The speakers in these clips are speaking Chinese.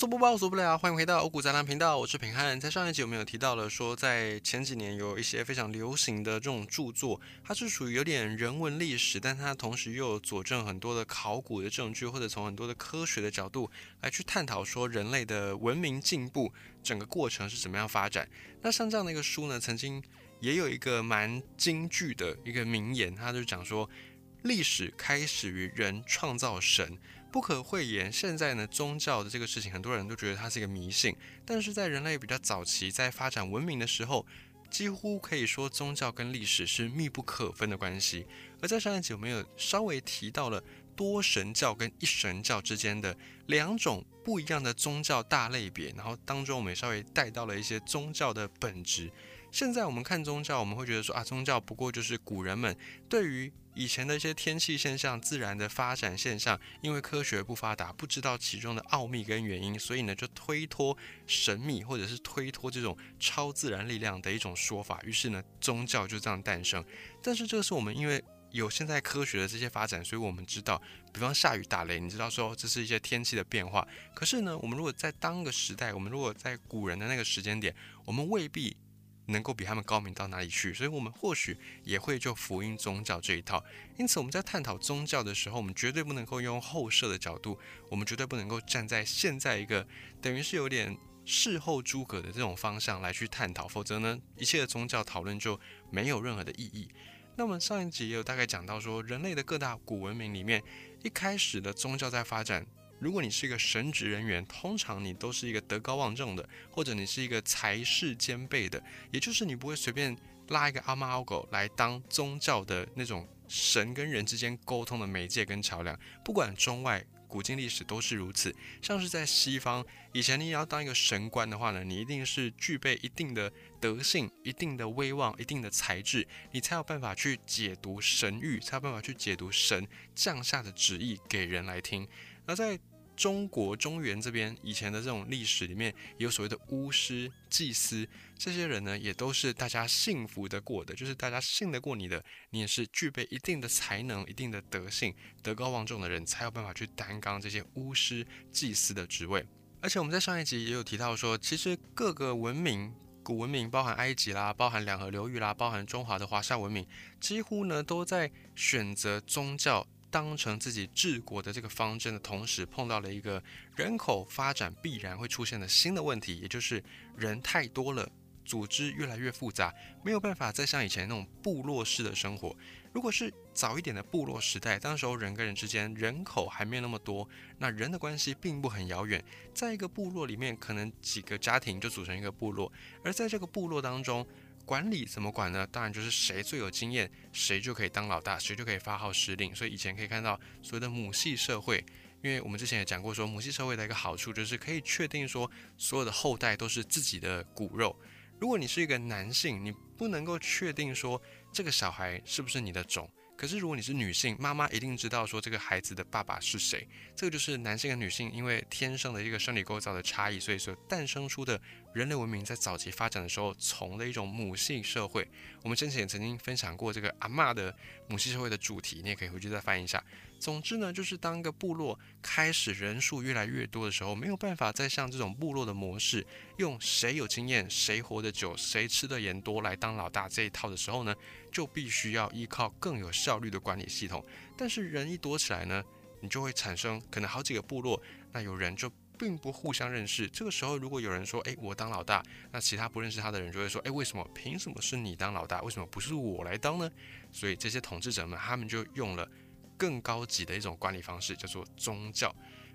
说不报，说不了。欢迎回到欧股杂谈频道，我是平汉。在上一集我们有提到了，说在前几年有一些非常流行的这种著作，它是属于有点人文历史，但它同时又佐证很多的考古的证据，或者从很多的科学的角度来去探讨说人类的文明进步整个过程是怎么样发展。那像这样的一个书呢，曾经也有一个蛮京剧的一个名言，他就讲说，历史开始于人创造神。不可讳言，现在呢，宗教的这个事情，很多人都觉得它是一个迷信。但是在人类比较早期，在发展文明的时候，几乎可以说宗教跟历史是密不可分的关系。而在上一集，我们有稍微提到了多神教跟一神教之间的两种不一样的宗教大类别，然后当中我们也稍微带到了一些宗教的本质。现在我们看宗教，我们会觉得说啊，宗教不过就是古人们对于以前的一些天气现象、自然的发展现象，因为科学不发达，不知道其中的奥秘跟原因，所以呢就推脱神秘或者是推脱这种超自然力量的一种说法。于是呢，宗教就这样诞生。但是这个是我们因为有现在科学的这些发展，所以我们知道，比方下雨打雷，你知道说这是一些天气的变化。可是呢，我们如果在当个时代，我们如果在古人的那个时间点，我们未必。能够比他们高明到哪里去？所以，我们或许也会就福音宗教这一套。因此，我们在探讨宗教的时候，我们绝对不能够用后设的角度，我们绝对不能够站在现在一个等于是有点事后诸葛的这种方向来去探讨，否则呢，一切的宗教讨论就没有任何的意义。那么上一集也有大概讲到说，人类的各大古文明里面，一开始的宗教在发展。如果你是一个神职人员，通常你都是一个德高望重的，或者你是一个才识兼备的，也就是你不会随便拉一个阿猫阿狗来当宗教的那种神跟人之间沟通的媒介跟桥梁。不管中外古今历史都是如此。像是在西方，以前你要当一个神官的话呢，你一定是具备一定的德性、一定的威望、一定的才智，你才有办法去解读神谕，才有办法去解读神降下的旨意给人来听。而在中国中原这边以前的这种历史里面，有所谓的巫师、祭司，这些人呢，也都是大家信服的过的，就是大家信得过你的，你也是具备一定的才能、一定的德性、德高望重的人，才有办法去担纲这些巫师、祭司的职位。而且我们在上一集也有提到说，其实各个文明，古文明包含埃及啦，包含两河流域啦，包含中华的华夏文明，几乎呢都在选择宗教。当成自己治国的这个方针的同时，碰到了一个人口发展必然会出现的新的问题，也就是人太多了，组织越来越复杂，没有办法再像以前那种部落式的生活。如果是早一点的部落时代，当时候人跟人之间人口还没有那么多，那人的关系并不很遥远，在一个部落里面，可能几个家庭就组成一个部落，而在这个部落当中。管理怎么管呢？当然就是谁最有经验，谁就可以当老大，谁就可以发号施令。所以以前可以看到所谓的母系社会，因为我们之前也讲过，说母系社会的一个好处就是可以确定说所有的后代都是自己的骨肉。如果你是一个男性，你不能够确定说这个小孩是不是你的种。可是，如果你是女性，妈妈一定知道说这个孩子的爸爸是谁。这个就是男性和女性因为天生的一个生理构造的差异，所以说诞生出的人类文明在早期发展的时候，从的一种母系社会。我们之前也曾经分享过这个阿嬷的母系社会的主题，你也可以回去再翻一下。总之呢，就是当一个部落开始人数越来越多的时候，没有办法再像这种部落的模式，用谁有经验、谁活得久、谁吃的盐多来当老大这一套的时候呢，就必须要依靠更有效率的管理系统。但是人一多起来呢，你就会产生可能好几个部落，那有人就并不互相认识。这个时候，如果有人说：“诶，我当老大”，那其他不认识他的人就会说：“诶，为什么？凭什么是你当老大？为什么不是我来当呢？”所以这些统治者们，他们就用了。更高级的一种管理方式叫做宗教。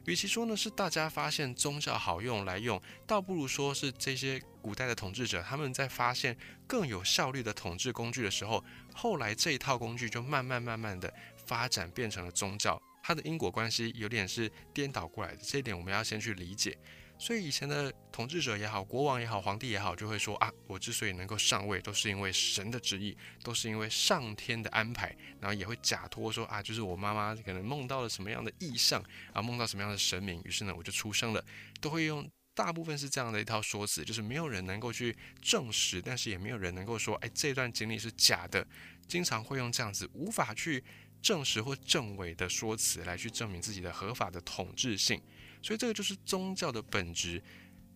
与其说呢是大家发现宗教好用来用，倒不如说是这些古代的统治者他们在发现更有效率的统治工具的时候，后来这一套工具就慢慢慢慢的发展变成了宗教。它的因果关系有点是颠倒过来的，这一点我们要先去理解。所以以前的统治者也好，国王也好，皇帝也好，就会说啊，我之所以能够上位，都是因为神的旨意，都是因为上天的安排。然后也会假托说啊，就是我妈妈可能梦到了什么样的意象啊，梦到什么样的神明，于是呢我就出生了。都会用大部分是这样的一套说辞，就是没有人能够去证实，但是也没有人能够说，哎，这段经历是假的。经常会用这样子无法去证实或证伪的说辞来去证明自己的合法的统治性。所以这个就是宗教的本质。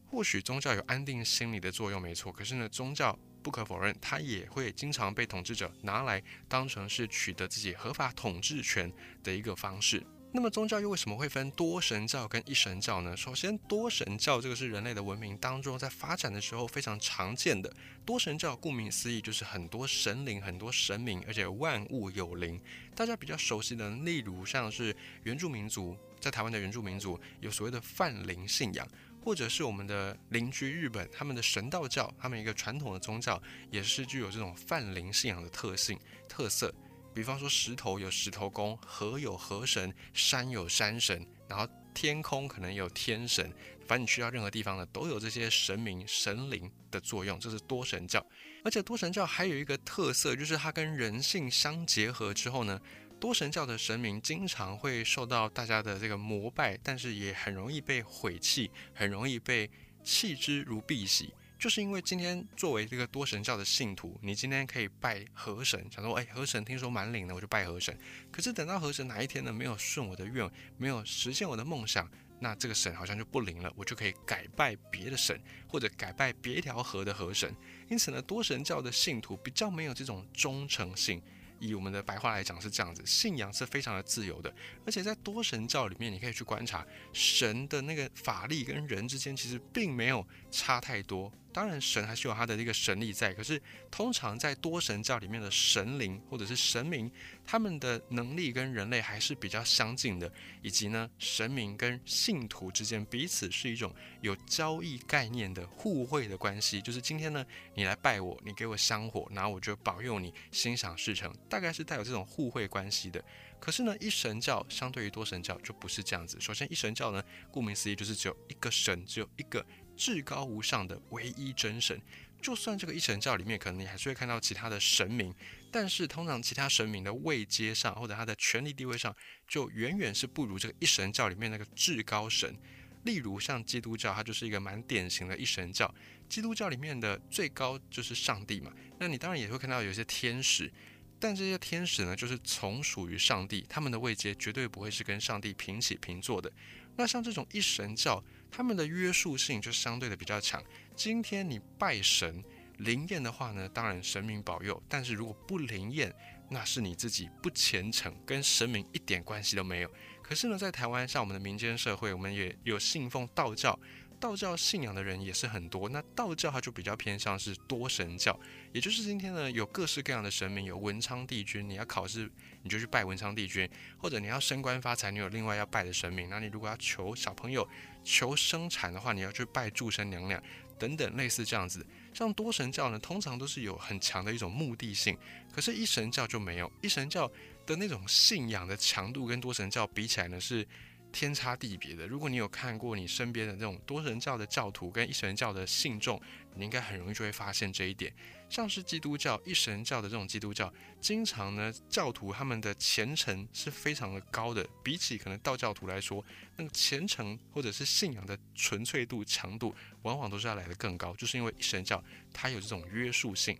或许宗教有安定心理的作用，没错。可是呢，宗教不可否认，它也会经常被统治者拿来当成是取得自己合法统治权的一个方式。那么宗教又为什么会分多神教跟一神教呢？首先，多神教这个是人类的文明当中在发展的时候非常常见的。多神教顾名思义就是很多神灵、很多神明，而且万物有灵。大家比较熟悉的，例如像是原住民族，在台湾的原住民族有所谓的泛灵信仰，或者是我们的邻居日本，他们的神道教，他们一个传统的宗教也是具有这种泛灵信仰的特性特色。比方说，石头有石头公，河有河神，山有山神，然后天空可能有天神，反正你去到任何地方呢，都有这些神明神灵的作用，这是多神教。而且多神教还有一个特色，就是它跟人性相结合之后呢，多神教的神明经常会受到大家的这个膜拜，但是也很容易被毁弃，很容易被弃之如敝屣。就是因为今天作为这个多神教的信徒，你今天可以拜河神，想说，哎，河神听说蛮灵的，我就拜河神。可是等到河神哪一天呢，没有顺我的愿，没有实现我的梦想，那这个神好像就不灵了，我就可以改拜别的神，或者改拜别一条河的河神。因此呢，多神教的信徒比较没有这种忠诚性。以我们的白话来讲是这样子，信仰是非常的自由的，而且在多神教里面，你可以去观察神的那个法力跟人之间其实并没有差太多。当然，神还是有他的一个神力在。可是，通常在多神教里面的神灵或者是神明，他们的能力跟人类还是比较相近的。以及呢，神明跟信徒之间彼此是一种有交易概念的互惠的关系。就是今天呢，你来拜我，你给我香火，然后我就保佑你心想事成，大概是带有这种互惠关系的。可是呢，一神教相对于多神教就不是这样子。首先，一神教呢，顾名思义就是只有一个神，只有一个。至高无上的唯一真神，就算这个一神教里面，可能你还是会看到其他的神明，但是通常其他神明的位阶上，或者他的权力地位上，就远远是不如这个一神教里面那个至高神。例如像基督教，它就是一个蛮典型的一神教。基督教里面的最高就是上帝嘛，那你当然也会看到有一些天使，但这些天使呢，就是从属于上帝，他们的位阶绝对不会是跟上帝平起平坐的。那像这种一神教。他们的约束性就相对的比较强。今天你拜神灵验的话呢，当然神明保佑；但是如果不灵验，那是你自己不虔诚，跟神明一点关系都没有。可是呢，在台湾像我们的民间社会，我们也有信奉道教。道教信仰的人也是很多，那道教它就比较偏向是多神教，也就是今天呢有各式各样的神明，有文昌帝君，你要考试你就去拜文昌帝君，或者你要升官发财，你有另外要拜的神明。那你如果要求小朋友求生产的话，你要去拜祝生娘娘等等类似这样子。像多神教呢，通常都是有很强的一种目的性，可是一神教就没有，一神教的那种信仰的强度跟多神教比起来呢是。天差地别的。如果你有看过你身边的这种多神教的教徒跟一神教的信众，你应该很容易就会发现这一点。像是基督教一神教的这种基督教，经常呢教徒他们的虔诚是非常的高的，比起可能道教徒来说，那个虔诚或者是信仰的纯粹度强度，往往都是要来的更高，就是因为一神教它有这种约束性。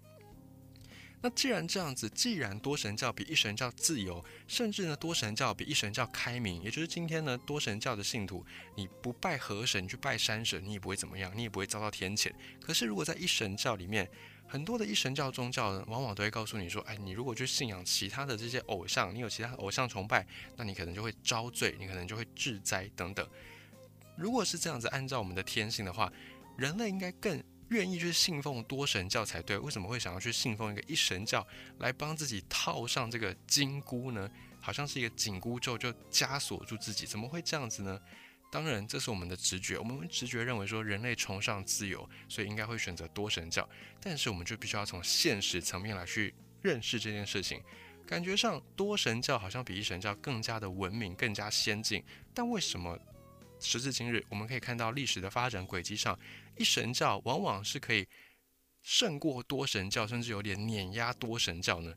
那既然这样子，既然多神教比一神教自由，甚至呢多神教比一神教开明，也就是今天呢多神教的信徒，你不拜河神去拜山神，你也不会怎么样，你也不会遭到天谴。可是如果在一神教里面，很多的一神教宗教呢，往往都会告诉你说，哎，你如果去信仰其他的这些偶像，你有其他偶像崇拜，那你可能就会遭罪，你可能就会致灾等等。如果是这样子，按照我们的天性的话，人类应该更。愿意去信奉多神教才对，为什么会想要去信奉一个一神教来帮自己套上这个金箍呢？好像是一个紧箍咒，就枷锁住自己，怎么会这样子呢？当然，这是我们的直觉，我们直觉认为说人类崇尚自由，所以应该会选择多神教。但是，我们就必须要从现实层面来去认识这件事情。感觉上，多神教好像比一神教更加的文明、更加先进，但为什么？时至今日，我们可以看到历史的发展轨迹上，一神教往往是可以胜过多神教，甚至有点碾压多神教呢。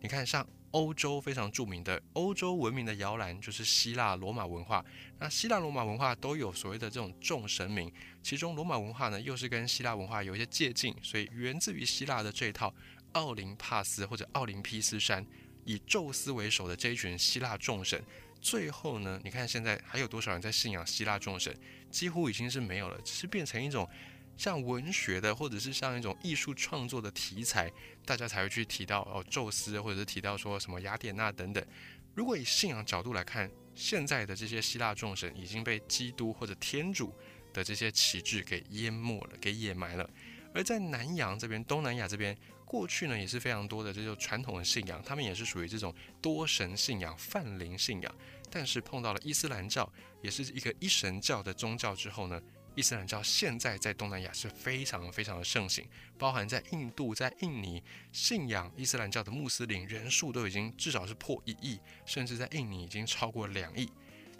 你看，像欧洲非常著名的欧洲文明的摇篮，就是希腊罗马文化。那希腊罗马文化都有所谓的这种众神明，其中罗马文化呢，又是跟希腊文化有一些借鉴，所以源自于希腊的这套奥林帕斯或者奥林匹斯山，以宙斯为首的这一群希腊众神。最后呢，你看现在还有多少人在信仰希腊众神？几乎已经是没有了，只是变成一种像文学的，或者是像一种艺术创作的题材，大家才会去提到哦，宙斯，或者是提到说什么雅典娜等等。如果以信仰角度来看，现在的这些希腊众神已经被基督或者天主的这些旗帜给淹没了，给掩埋了。而在南洋这边，东南亚这边，过去呢也是非常多的这种传统的信仰，他们也是属于这种多神信仰、泛灵信仰。但是碰到了伊斯兰教，也是一个一神教的宗教之后呢，伊斯兰教现在在东南亚是非常非常的盛行，包含在印度、在印尼，信仰伊斯兰教的穆斯林人数都已经至少是破一亿，甚至在印尼已经超过两亿。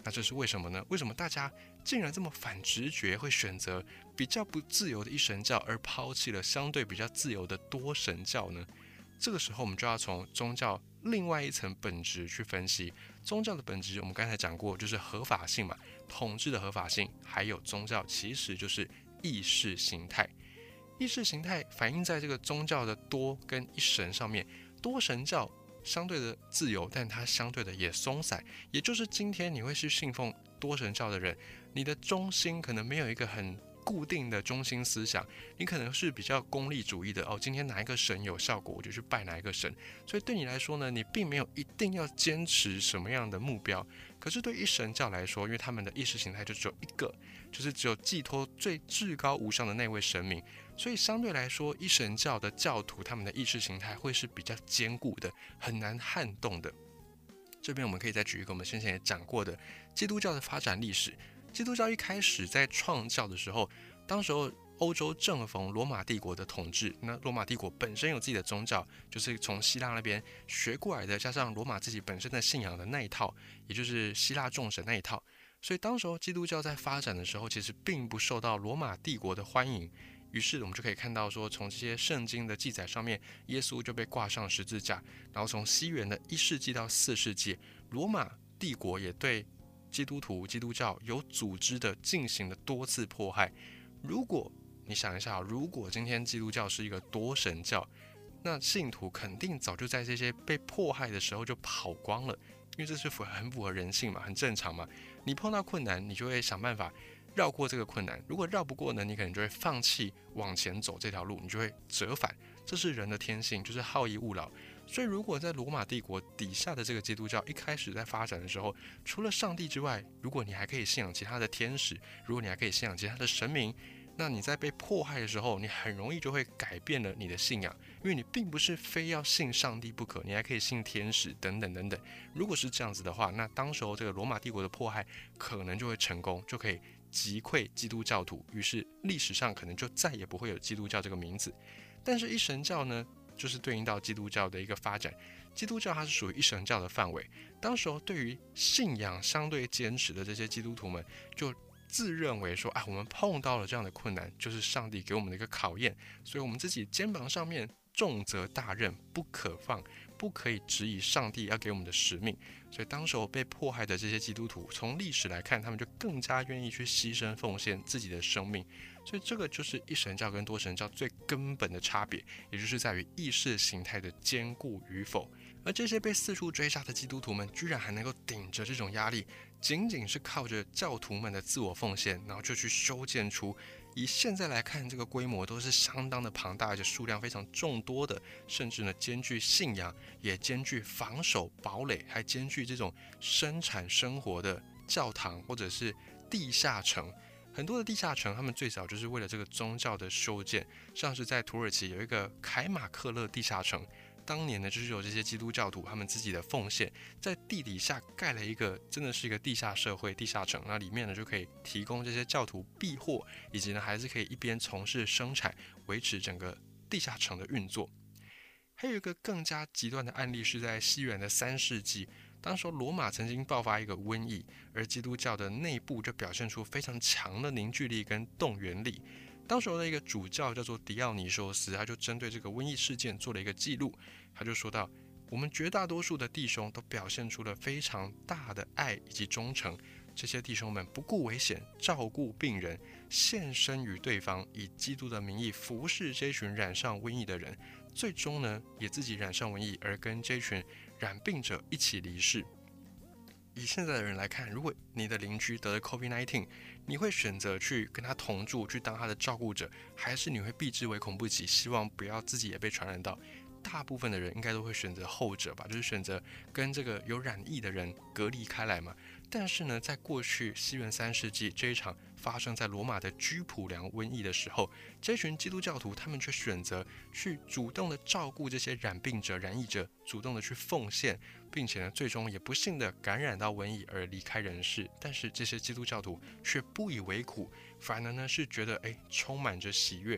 那这是为什么呢？为什么大家竟然这么反直觉，会选择比较不自由的一神教，而抛弃了相对比较自由的多神教呢？这个时候，我们就要从宗教另外一层本质去分析。宗教的本质，我们刚才讲过，就是合法性嘛，统治的合法性，还有宗教其实就是意识形态。意识形态反映在这个宗教的多跟一神上面，多神教。相对的自由，但它相对的也松散。也就是今天你会去信奉多神教的人，你的中心可能没有一个很固定的中心思想，你可能是比较功利主义的哦。今天哪一个神有效果，我就去拜哪一个神。所以对你来说呢，你并没有一定要坚持什么样的目标。可是对一神教来说，因为他们的意识形态就只有一个，就是只有寄托最至高无上的那位神明。所以相对来说，一神教的教徒他们的意识形态会是比较坚固的，很难撼动的。这边我们可以再举一个我们先前也讲过的基督教的发展历史。基督教一开始在创教的时候，当时候欧洲正逢罗马帝国的统治，那罗马帝国本身有自己的宗教，就是从希腊那边学过来的，加上罗马自己本身的信仰的那一套，也就是希腊众神那一套。所以当时候基督教在发展的时候，其实并不受到罗马帝国的欢迎。于是我们就可以看到，说从这些圣经的记载上面，耶稣就被挂上十字架。然后从西元的一世纪到四世纪，罗马帝国也对基督徒、基督教有组织的进行了多次迫害。如果你想一下，如果今天基督教是一个多神教，那信徒肯定早就在这些被迫害的时候就跑光了，因为这是符很符合人性嘛，很正常嘛。你碰到困难，你就会想办法。绕过这个困难，如果绕不过呢，你可能就会放弃往前走这条路，你就会折返。这是人的天性，就是好逸恶劳。所以，如果在罗马帝国底下的这个基督教一开始在发展的时候，除了上帝之外，如果你还可以信仰其他的天使，如果你还可以信仰其他的神明，那你在被迫害的时候，你很容易就会改变了你的信仰，因为你并不是非要信上帝不可，你还可以信天使等等等等。如果是这样子的话，那当时候这个罗马帝国的迫害可能就会成功，就可以。击溃基督教徒，于是历史上可能就再也不会有基督教这个名字。但是，一神教呢，就是对应到基督教的一个发展。基督教它是属于一神教的范围。当时候对于信仰相对坚持的这些基督徒们，就自认为说：“啊，我们碰到了这样的困难，就是上帝给我们的一个考验，所以我们自己肩膀上面重责大任，不可放。”不可以质疑上帝要给我们的使命，所以当时候被迫害的这些基督徒，从历史来看，他们就更加愿意去牺牲奉献自己的生命。所以这个就是一神教跟多神教最根本的差别，也就是在于意识形态的坚固与否。而这些被四处追杀的基督徒们，居然还能够顶着这种压力，仅仅是靠着教徒们的自我奉献，然后就去修建出。以现在来看，这个规模都是相当的庞大，而且数量非常众多的，甚至呢兼具信仰，也兼具防守堡垒，还兼具这种生产生活的教堂或者是地下城。很多的地下城，他们最早就是为了这个宗教的修建，像是在土耳其有一个凯马克勒地下城。当年呢，就是有这些基督教徒，他们自己的奉献，在地底下盖了一个，真的是一个地下社会、地下城。那里面呢，就可以提供这些教徒避祸，以及呢，还是可以一边从事生产，维持整个地下城的运作。还有一个更加极端的案例，是在西元的三世纪，当时罗马曾经爆发一个瘟疫，而基督教的内部就表现出非常强的凝聚力跟动员力。当时的一个主教叫做迪奥尼修斯，他就针对这个瘟疫事件做了一个记录。他就说到：“我们绝大多数的弟兄都表现出了非常大的爱以及忠诚。这些弟兄们不顾危险，照顾病人，献身于对方，以基督的名义服侍这群染上瘟疫的人。最终呢，也自己染上瘟疫，而跟这群染病者一起离世。”以现在的人来看，如果你的邻居得了 COVID-19，你会选择去跟他同住，去当他的照顾者，还是你会避之唯恐不及，希望不要自己也被传染到？大部分的人应该都会选择后者吧，就是选择跟这个有染疫的人隔离开来嘛。但是呢，在过去西元三世纪这一场发生在罗马的居普良瘟疫的时候，这群基督教徒他们却选择去主动的照顾这些染病者、染疫者，主动的去奉献，并且呢，最终也不幸的感染到瘟疫而离开人世。但是这些基督教徒却不以为苦，反而呢是觉得哎，充满着喜悦，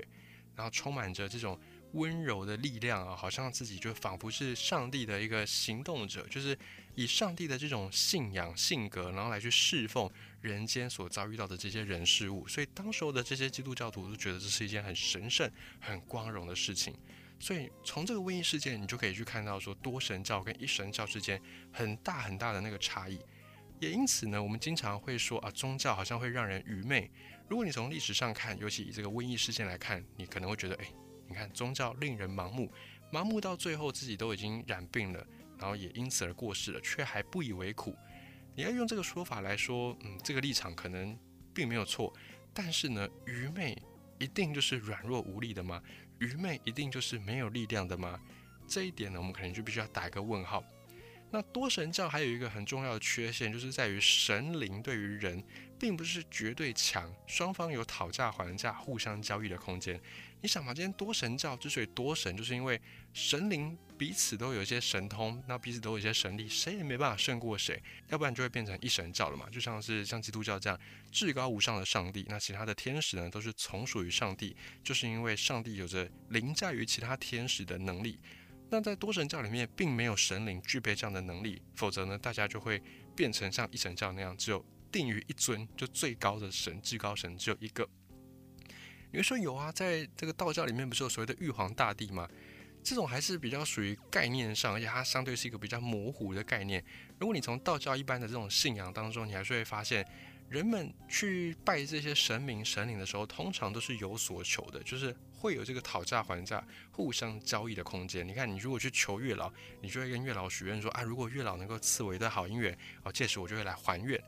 然后充满着这种。温柔的力量啊，好像自己就仿佛是上帝的一个行动者，就是以上帝的这种信仰性格，然后来去侍奉人间所遭遇到的这些人事物。所以当时候的这些基督教徒都觉得这是一件很神圣、很光荣的事情。所以从这个瘟疫事件，你就可以去看到说多神教跟一神教之间很大很大的那个差异。也因此呢，我们经常会说啊，宗教好像会让人愚昧。如果你从历史上看，尤其以这个瘟疫事件来看，你可能会觉得，哎。你看，宗教令人盲目，盲目到最后自己都已经染病了，然后也因此而过世了，却还不以为苦。你要用这个说法来说，嗯，这个立场可能并没有错。但是呢，愚昧一定就是软弱无力的吗？愚昧一定就是没有力量的吗？这一点呢，我们可能就必须要打一个问号。那多神教还有一个很重要的缺陷，就是在于神灵对于人并不是绝对强，双方有讨价还价、互相交易的空间。你想嘛，今天多神教之所以多神，就是因为神灵彼此都有一些神通，那彼此都有一些神力，谁也没办法胜过谁，要不然就会变成一神教了嘛。就像是像基督教这样至高无上的上帝，那其他的天使呢都是从属于上帝，就是因为上帝有着凌驾于其他天使的能力。那在多神教里面，并没有神灵具备这样的能力，否则呢，大家就会变成像一神教那样，只有定于一尊，就最高的神，至高神只有一个。你会说有啊，在这个道教里面不是有所谓的玉皇大帝吗？这种还是比较属于概念上，而且它相对是一个比较模糊的概念。如果你从道教一般的这种信仰当中，你还是会发现。人们去拜这些神明神灵的时候，通常都是有所求的，就是会有这个讨价还价、互相交易的空间。你看，你如果去求月老，你就会跟月老许愿说啊，如果月老能够赐我一段好姻缘，哦，届时我就会来还愿。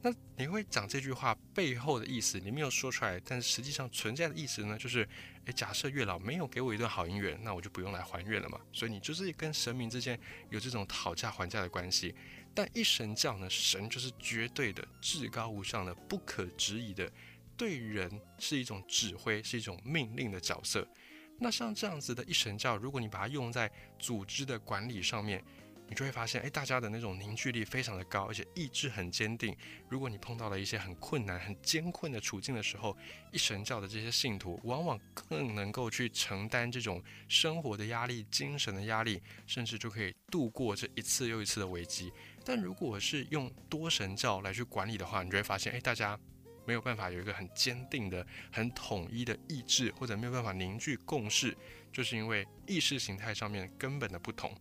那你会讲这句话背后的意思，你没有说出来，但实际上存在的意思呢，就是，诶，假设月老没有给我一段好姻缘，那我就不用来还愿了嘛。所以你就是跟神明之间有这种讨价还价的关系。但一神教呢，神就是绝对的、至高无上的、不可质疑的，对人是一种指挥、是一种命令的角色。那像这样子的一神教，如果你把它用在组织的管理上面，你就会发现，哎，大家的那种凝聚力非常的高，而且意志很坚定。如果你碰到了一些很困难、很艰困的处境的时候，一神教的这些信徒往往更能够去承担这种生活的压力、精神的压力，甚至就可以度过这一次又一次的危机。但如果是用多神教来去管理的话，你就会发现，哎，大家没有办法有一个很坚定的、很统一的意志，或者没有办法凝聚共识，就是因为意识形态上面根本的不同。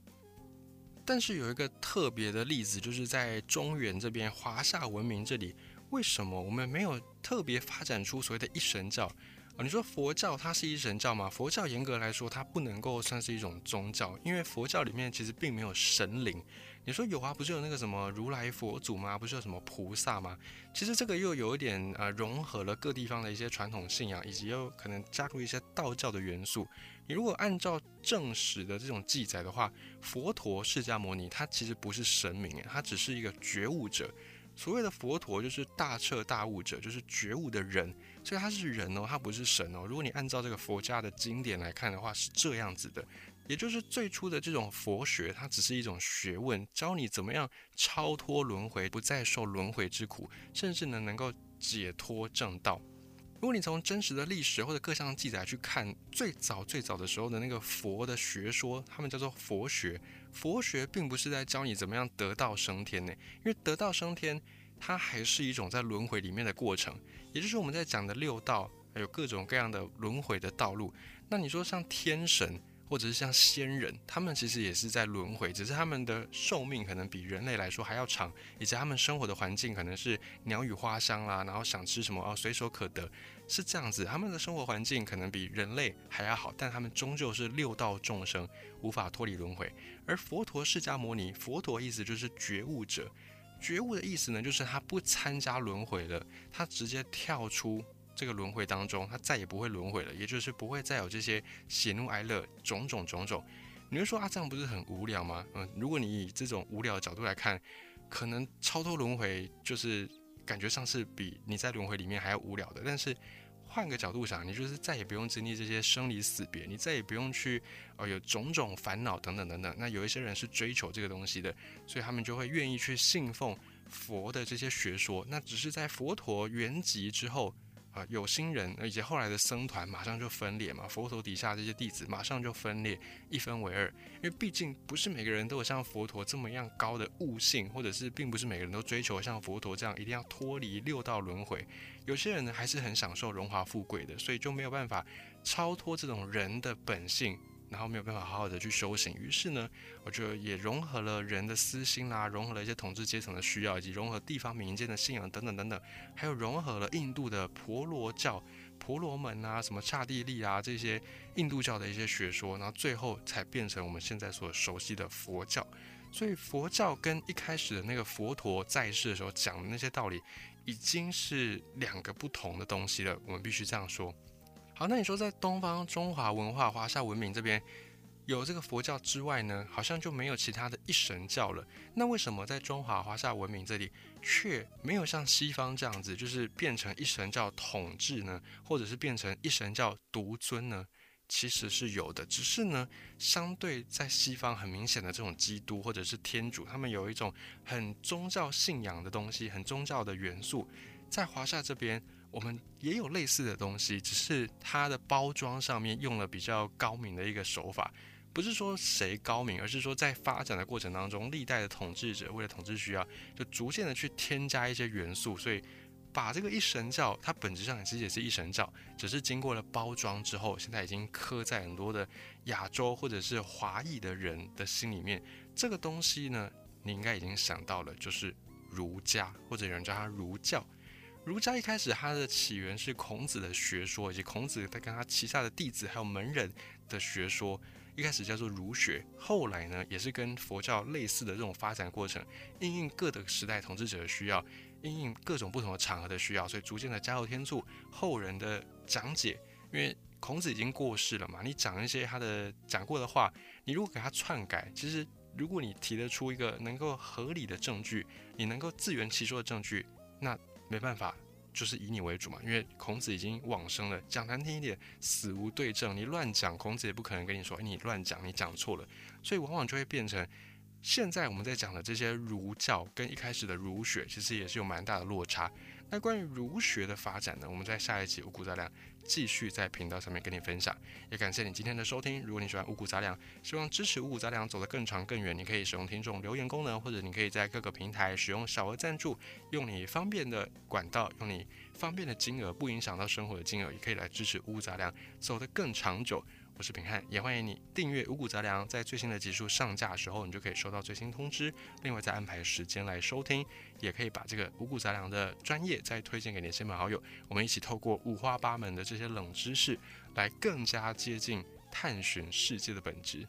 但是有一个特别的例子，就是在中原这边华夏文明这里，为什么我们没有特别发展出所谓的一神教啊？你说佛教它是一神教吗？佛教严格来说，它不能够算是一种宗教，因为佛教里面其实并没有神灵。你说有啊，不是有那个什么如来佛祖吗？不是有什么菩萨吗？其实这个又有一点呃，融合了各地方的一些传统信仰，以及又可能加入一些道教的元素。你如果按照正史的这种记载的话，佛陀释迦牟尼他其实不是神明，他只是一个觉悟者。所谓的佛陀就是大彻大悟者，就是觉悟的人，所以他是人哦，他不是神哦。如果你按照这个佛家的经典来看的话，是这样子的，也就是最初的这种佛学，它只是一种学问，教你怎么样超脱轮回，不再受轮回之苦，甚至呢能够解脱正道。如果你从真实的历史或者各项记载去看，最早最早的时候的那个佛的学说，他们叫做佛学。佛学并不是在教你怎么样得道升天呢，因为得道升天，它还是一种在轮回里面的过程，也就是我们在讲的六道，还有各种各样的轮回的道路。那你说像天神？或者是像仙人，他们其实也是在轮回，只是他们的寿命可能比人类来说还要长，以及他们生活的环境可能是鸟语花香啦，然后想吃什么哦随手可得，是这样子。他们的生活环境可能比人类还要好，但他们终究是六道众生，无法脱离轮回。而佛陀释迦牟尼，佛陀意思就是觉悟者。觉悟的意思呢，就是他不参加轮回了，他直接跳出这个轮回当中，他再也不会轮回了，也就是不会再有这些喜怒哀乐种种种种。你会说啊，这样不是很无聊吗？嗯，如果你以这种无聊的角度来看，可能超脱轮回就是感觉上是比你在轮回里面还要无聊的。但是换个角度想，你就是再也不用经历这些生离死别，你再也不用去呃有种种烦恼等等等等。那有一些人是追求这个东西的，所以他们就会愿意去信奉佛的这些学说。那只是在佛陀圆寂之后。啊，有心人，以及后来的僧团马上就分裂嘛，佛陀底下这些弟子马上就分裂，一分为二。因为毕竟不是每个人都有像佛陀这么样高的悟性，或者是并不是每个人都追求像佛陀这样一定要脱离六道轮回。有些人呢还是很享受荣华富贵的，所以就没有办法超脱这种人的本性。然后没有办法好好的去修行，于是呢，我觉得也融合了人的私心啦，融合了一些统治阶层的需要，以及融合地方民间的信仰等等等等，还有融合了印度的婆罗教、婆罗门啊、什么刹帝利啊这些印度教的一些学说，然后最后才变成我们现在所熟悉的佛教。所以佛教跟一开始的那个佛陀在世的时候讲的那些道理，已经是两个不同的东西了。我们必须这样说。好，那你说在东方中华文化、华夏文明这边有这个佛教之外呢，好像就没有其他的一神教了。那为什么在中华华夏文明这里却没有像西方这样子，就是变成一神教统治呢，或者是变成一神教独尊呢？其实是有的，只是呢，相对在西方很明显的这种基督或者是天主，他们有一种很宗教信仰的东西，很宗教的元素，在华夏这边。我们也有类似的东西，只是它的包装上面用了比较高明的一个手法。不是说谁高明，而是说在发展的过程当中，历代的统治者为了统治需要，就逐渐的去添加一些元素，所以把这个一神教，它本质上其实也是一神教，只是经过了包装之后，现在已经刻在很多的亚洲或者是华裔的人的心里面。这个东西呢，你应该已经想到了，就是儒家，或者有人叫它儒教。儒家一开始，它的起源是孔子的学说，以及孔子他跟他旗下的弟子还有门人的学说，一开始叫做儒学。后来呢，也是跟佛教类似的这种发展过程，应应各的时代统治者的需要，应应各种不同的场合的需要，所以逐渐的加入天助后人的讲解。因为孔子已经过世了嘛，你讲一些他的讲过的话，你如果给他篡改，其实如果你提得出一个能够合理的证据，你能够自圆其说的证据，那。没办法，就是以你为主嘛，因为孔子已经往生了。讲难听一点，死无对证，你乱讲，孔子也不可能跟你说，你乱讲，你讲错了。所以往往就会变成，现在我们在讲的这些儒教跟一开始的儒学，其实也是有蛮大的落差。那关于儒学的发展呢，我们在下一集五谷杂粮继续在频道上面跟你分享。也感谢你今天的收听。如果你喜欢五谷杂粮，希望支持五谷杂粮走得更长更远，你可以使用听众留言功能，或者你可以在各个平台使用小额赞助，用你方便的管道，用你方便的金额，不影响到生活的金额，也可以来支持五谷杂粮走得更长久。我是平汉，也欢迎你订阅五谷杂粮，在最新的集数上架的时候，你就可以收到最新通知。另外，再安排时间来收听，也可以把这个五谷杂粮的专业再推荐给你的亲朋好友。我们一起透过五花八门的这些冷知识，来更加接近探寻世界的本质。